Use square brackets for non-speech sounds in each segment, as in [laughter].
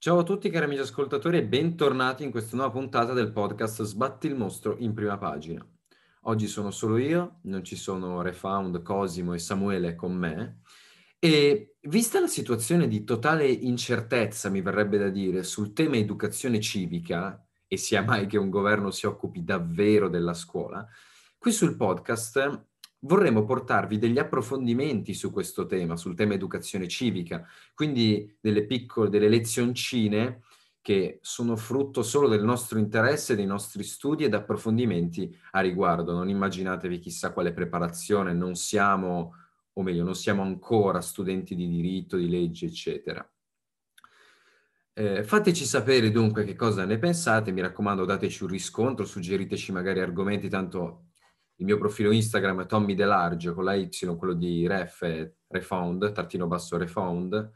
Ciao a tutti cari amici ascoltatori e bentornati in questa nuova puntata del podcast Sbatti il mostro in prima pagina. Oggi sono solo io, non ci sono Refound, Cosimo e Samuele con me e vista la situazione di totale incertezza, mi verrebbe da dire, sul tema educazione civica, e sia [laughs] mai che un governo si occupi davvero della scuola, qui sul podcast vorremmo portarvi degli approfondimenti su questo tema, sul tema educazione civica, quindi delle piccole, delle lezioncine che sono frutto solo del nostro interesse, dei nostri studi ed approfondimenti a riguardo. Non immaginatevi chissà quale preparazione, non siamo, o meglio, non siamo ancora studenti di diritto, di legge, eccetera. Eh, fateci sapere dunque che cosa ne pensate, mi raccomando dateci un riscontro, suggeriteci magari argomenti, tanto il mio profilo Instagram è Tommy Delarge con la Y, quello di Ref, Refound, trattino basso Refound,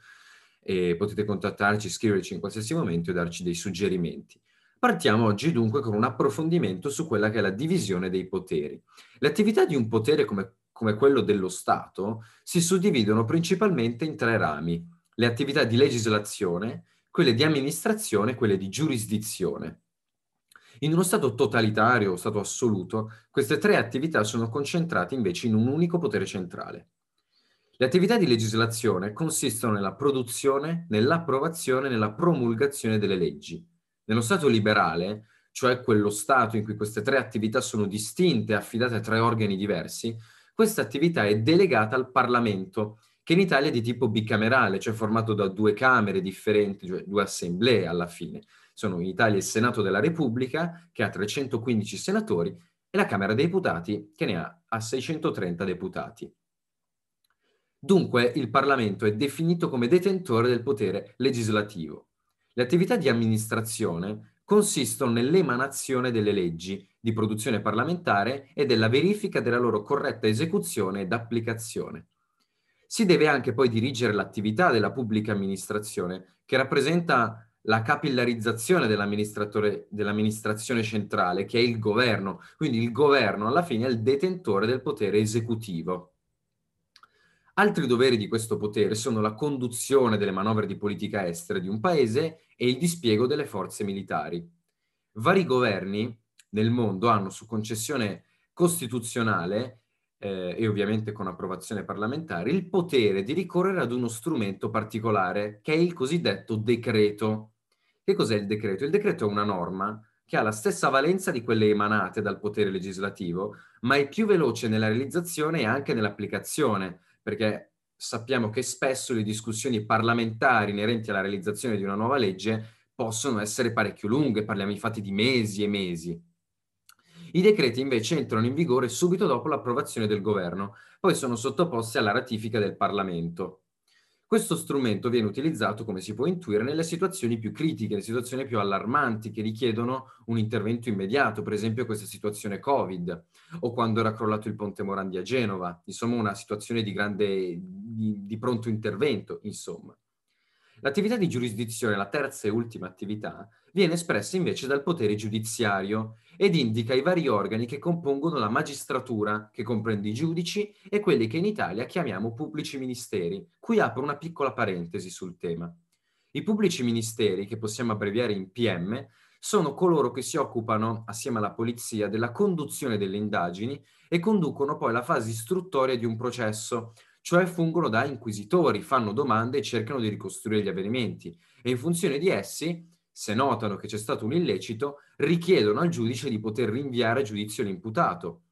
e potete contattarci, scriverci in qualsiasi momento e darci dei suggerimenti. Partiamo oggi dunque con un approfondimento su quella che è la divisione dei poteri. Le attività di un potere come, come quello dello Stato si suddividono principalmente in tre rami. Le attività di legislazione, quelle di amministrazione e quelle di giurisdizione. In uno Stato totalitario o Stato assoluto, queste tre attività sono concentrate invece in un unico potere centrale. Le attività di legislazione consistono nella produzione, nell'approvazione e nella promulgazione delle leggi. Nello Stato liberale, cioè quello Stato in cui queste tre attività sono distinte e affidate a tre organi diversi, questa attività è delegata al Parlamento, che in Italia è di tipo bicamerale, cioè formato da due Camere differenti, cioè due assemblee alla fine, sono in Italia il Senato della Repubblica, che ha 315 senatori, e la Camera dei Deputati, che ne ha, ha 630 deputati. Dunque il Parlamento è definito come detentore del potere legislativo. Le attività di amministrazione consistono nell'emanazione delle leggi di produzione parlamentare e della verifica della loro corretta esecuzione ed applicazione. Si deve anche poi dirigere l'attività della pubblica amministrazione, che rappresenta la capillarizzazione dell'amministrazione centrale, che è il governo. Quindi il governo alla fine è il detentore del potere esecutivo. Altri doveri di questo potere sono la conduzione delle manovre di politica estera di un paese e il dispiego delle forze militari. Vari governi nel mondo hanno su concessione costituzionale eh, e ovviamente con approvazione parlamentare il potere di ricorrere ad uno strumento particolare che è il cosiddetto decreto. Che cos'è il decreto? Il decreto è una norma che ha la stessa valenza di quelle emanate dal potere legislativo, ma è più veloce nella realizzazione e anche nell'applicazione, perché sappiamo che spesso le discussioni parlamentari inerenti alla realizzazione di una nuova legge possono essere parecchio lunghe, parliamo infatti di mesi e mesi. I decreti invece entrano in vigore subito dopo l'approvazione del governo, poi sono sottoposti alla ratifica del Parlamento. Questo strumento viene utilizzato, come si può intuire, nelle situazioni più critiche, nelle situazioni più allarmanti che richiedono un intervento immediato, per esempio questa situazione Covid o quando era crollato il ponte Morandi a Genova, insomma una situazione di grande, di, di pronto intervento, insomma. L'attività di giurisdizione, la terza e ultima attività, viene espressa invece dal potere giudiziario ed indica i vari organi che compongono la magistratura, che comprende i giudici e quelli che in Italia chiamiamo pubblici ministeri. Qui apro una piccola parentesi sul tema. I pubblici ministeri, che possiamo abbreviare in PM, sono coloro che si occupano, assieme alla polizia, della conduzione delle indagini e conducono poi la fase istruttoria di un processo, cioè fungono da inquisitori, fanno domande e cercano di ricostruire gli avvenimenti e in funzione di essi, se notano che c'è stato un illecito, richiedono al giudice di poter rinviare a giudizio l'imputato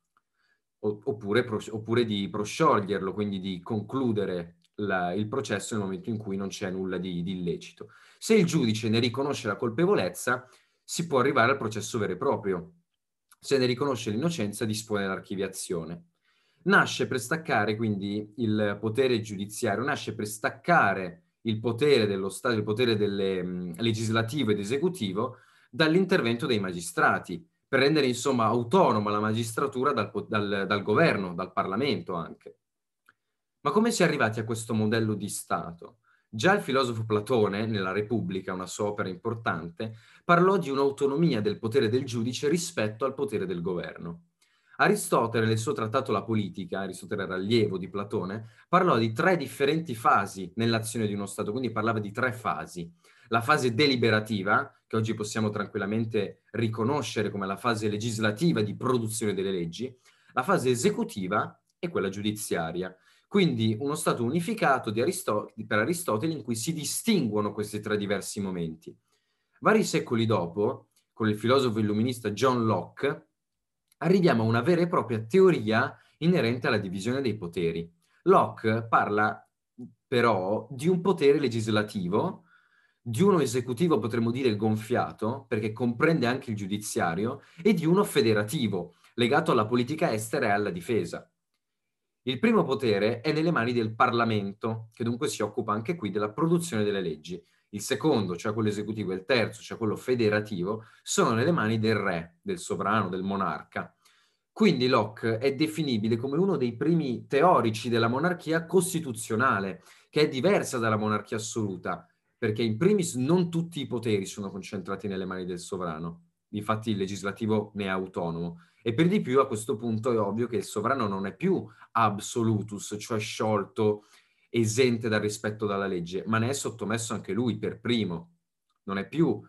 oppure, oppure di proscioglierlo, quindi di concludere la, il processo nel momento in cui non c'è nulla di, di illecito. Se il giudice ne riconosce la colpevolezza, si può arrivare al processo vero e proprio. Se ne riconosce l'innocenza, dispone l'archiviazione nasce per staccare quindi il potere giudiziario, nasce per staccare il potere dello Stato, il potere delle, mh, legislativo ed esecutivo dall'intervento dei magistrati, per rendere insomma autonoma la magistratura dal, dal, dal governo, dal Parlamento anche. Ma come si è arrivati a questo modello di Stato? Già il filosofo Platone, nella Repubblica, una sua opera importante, parlò di un'autonomia del potere del giudice rispetto al potere del governo. Aristotele, nel suo trattato La politica, Aristotele era allievo di Platone, parlò di tre differenti fasi nell'azione di uno Stato, quindi parlava di tre fasi. La fase deliberativa, che oggi possiamo tranquillamente riconoscere come la fase legislativa di produzione delle leggi, la fase esecutiva e quella giudiziaria. Quindi uno Stato unificato Aristo- per Aristotele in cui si distinguono questi tre diversi momenti. Vari secoli dopo, con il filosofo illuminista John Locke, arriviamo a una vera e propria teoria inerente alla divisione dei poteri. Locke parla però di un potere legislativo, di uno esecutivo potremmo dire gonfiato, perché comprende anche il giudiziario, e di uno federativo, legato alla politica estera e alla difesa. Il primo potere è nelle mani del Parlamento, che dunque si occupa anche qui della produzione delle leggi. Il secondo, cioè quello esecutivo, e il terzo, cioè quello federativo, sono nelle mani del re, del sovrano, del monarca. Quindi Locke è definibile come uno dei primi teorici della monarchia costituzionale, che è diversa dalla monarchia assoluta, perché in primis non tutti i poteri sono concentrati nelle mani del sovrano, infatti il legislativo ne è autonomo, e per di più a questo punto è ovvio che il sovrano non è più absolutus, cioè sciolto esente dal rispetto della legge, ma ne è sottomesso anche lui per primo. Non è più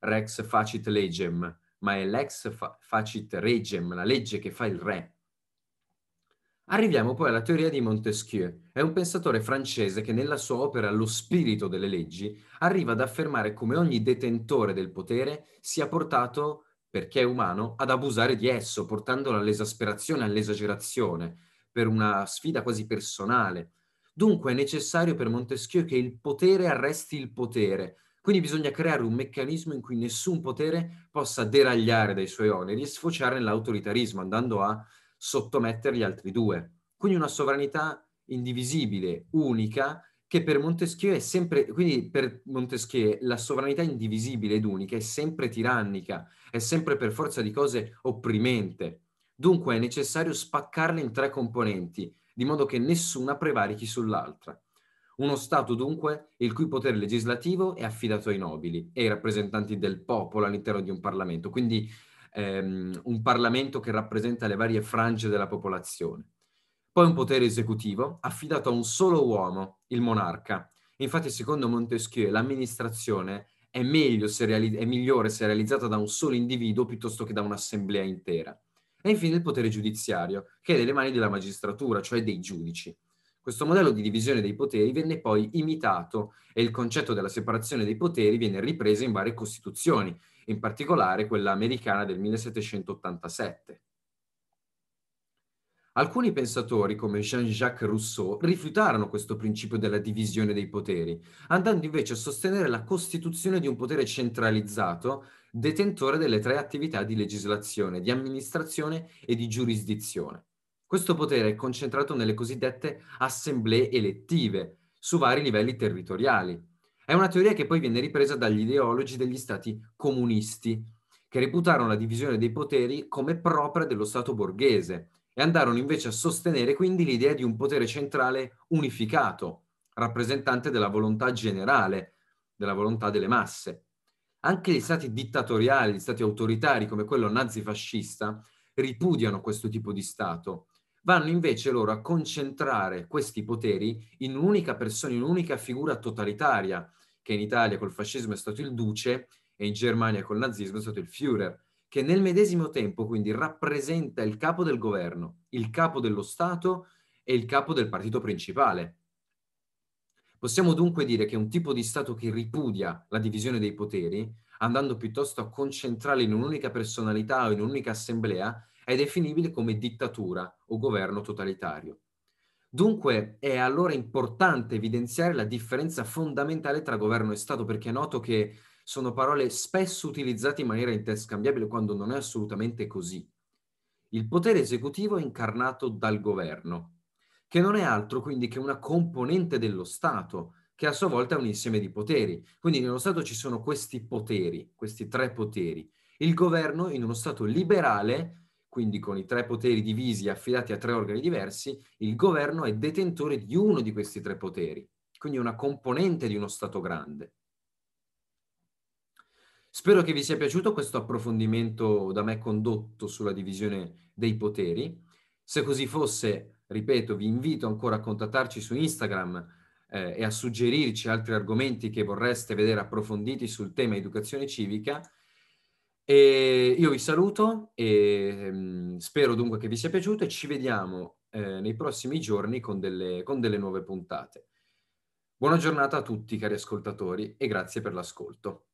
rex facit legem, ma è l'ex fa- facit regem, la legge che fa il re. Arriviamo poi alla teoria di Montesquieu. È un pensatore francese che nella sua opera Lo spirito delle leggi arriva ad affermare come ogni detentore del potere sia portato, perché è umano, ad abusare di esso, portandolo all'esasperazione, all'esagerazione, per una sfida quasi personale, Dunque è necessario per Montesquieu che il potere arresti il potere. Quindi bisogna creare un meccanismo in cui nessun potere possa deragliare dai suoi oneri e sfociare nell'autoritarismo, andando a sottomettere gli altri due. Quindi una sovranità indivisibile, unica, che per Montesquieu è sempre, quindi per Montesquieu la sovranità indivisibile ed unica è sempre tirannica, è sempre per forza di cose opprimente. Dunque è necessario spaccarla in tre componenti, di modo che nessuna prevarichi sull'altra. Uno Stato dunque il cui potere legislativo è affidato ai nobili e ai rappresentanti del popolo all'interno di un Parlamento, quindi ehm, un Parlamento che rappresenta le varie frange della popolazione. Poi un potere esecutivo affidato a un solo uomo, il monarca. Infatti, secondo Montesquieu, l'amministrazione è, reali- è migliore se realizzata da un solo individuo piuttosto che da un'assemblea intera. E infine il potere giudiziario, che è nelle mani della magistratura, cioè dei giudici. Questo modello di divisione dei poteri venne poi imitato e il concetto della separazione dei poteri viene ripreso in varie costituzioni, in particolare quella americana del 1787. Alcuni pensatori, come Jean-Jacques Rousseau, rifiutarono questo principio della divisione dei poteri, andando invece a sostenere la costituzione di un potere centralizzato detentore delle tre attività di legislazione, di amministrazione e di giurisdizione. Questo potere è concentrato nelle cosiddette assemblee elettive su vari livelli territoriali. È una teoria che poi viene ripresa dagli ideologi degli stati comunisti, che reputarono la divisione dei poteri come propria dello Stato borghese e andarono invece a sostenere quindi l'idea di un potere centrale unificato, rappresentante della volontà generale, della volontà delle masse. Anche gli stati dittatoriali, gli stati autoritari come quello nazifascista ripudiano questo tipo di Stato. Vanno invece loro a concentrare questi poteri in un'unica persona, in un'unica figura totalitaria, che in Italia col fascismo è stato il duce e in Germania col nazismo è stato il Führer, che nel medesimo tempo quindi rappresenta il capo del governo, il capo dello Stato e il capo del partito principale. Possiamo dunque dire che un tipo di Stato che ripudia la divisione dei poteri, andando piuttosto a concentrarli in un'unica personalità o in un'unica assemblea, è definibile come dittatura o governo totalitario. Dunque è allora importante evidenziare la differenza fondamentale tra governo e Stato, perché è noto che sono parole spesso utilizzate in maniera interscambiabile quando non è assolutamente così. Il potere esecutivo è incarnato dal governo, che non è altro quindi che una componente dello Stato, che a sua volta è un insieme di poteri. Quindi nello Stato ci sono questi poteri, questi tre poteri. Il governo in uno Stato liberale, quindi con i tre poteri divisi e affidati a tre organi diversi, il governo è detentore di uno di questi tre poteri, quindi una componente di uno Stato grande. Spero che vi sia piaciuto questo approfondimento da me condotto sulla divisione dei poteri. Se così fosse, ripeto, vi invito ancora a contattarci su Instagram eh, e a suggerirci altri argomenti che vorreste vedere approfonditi sul tema educazione civica. E io vi saluto e mh, mm, spero dunque che vi sia piaciuto e ci vediamo eh, nei prossimi giorni con delle, con delle nuove puntate. Buona giornata a tutti cari ascoltatori e grazie per l'ascolto.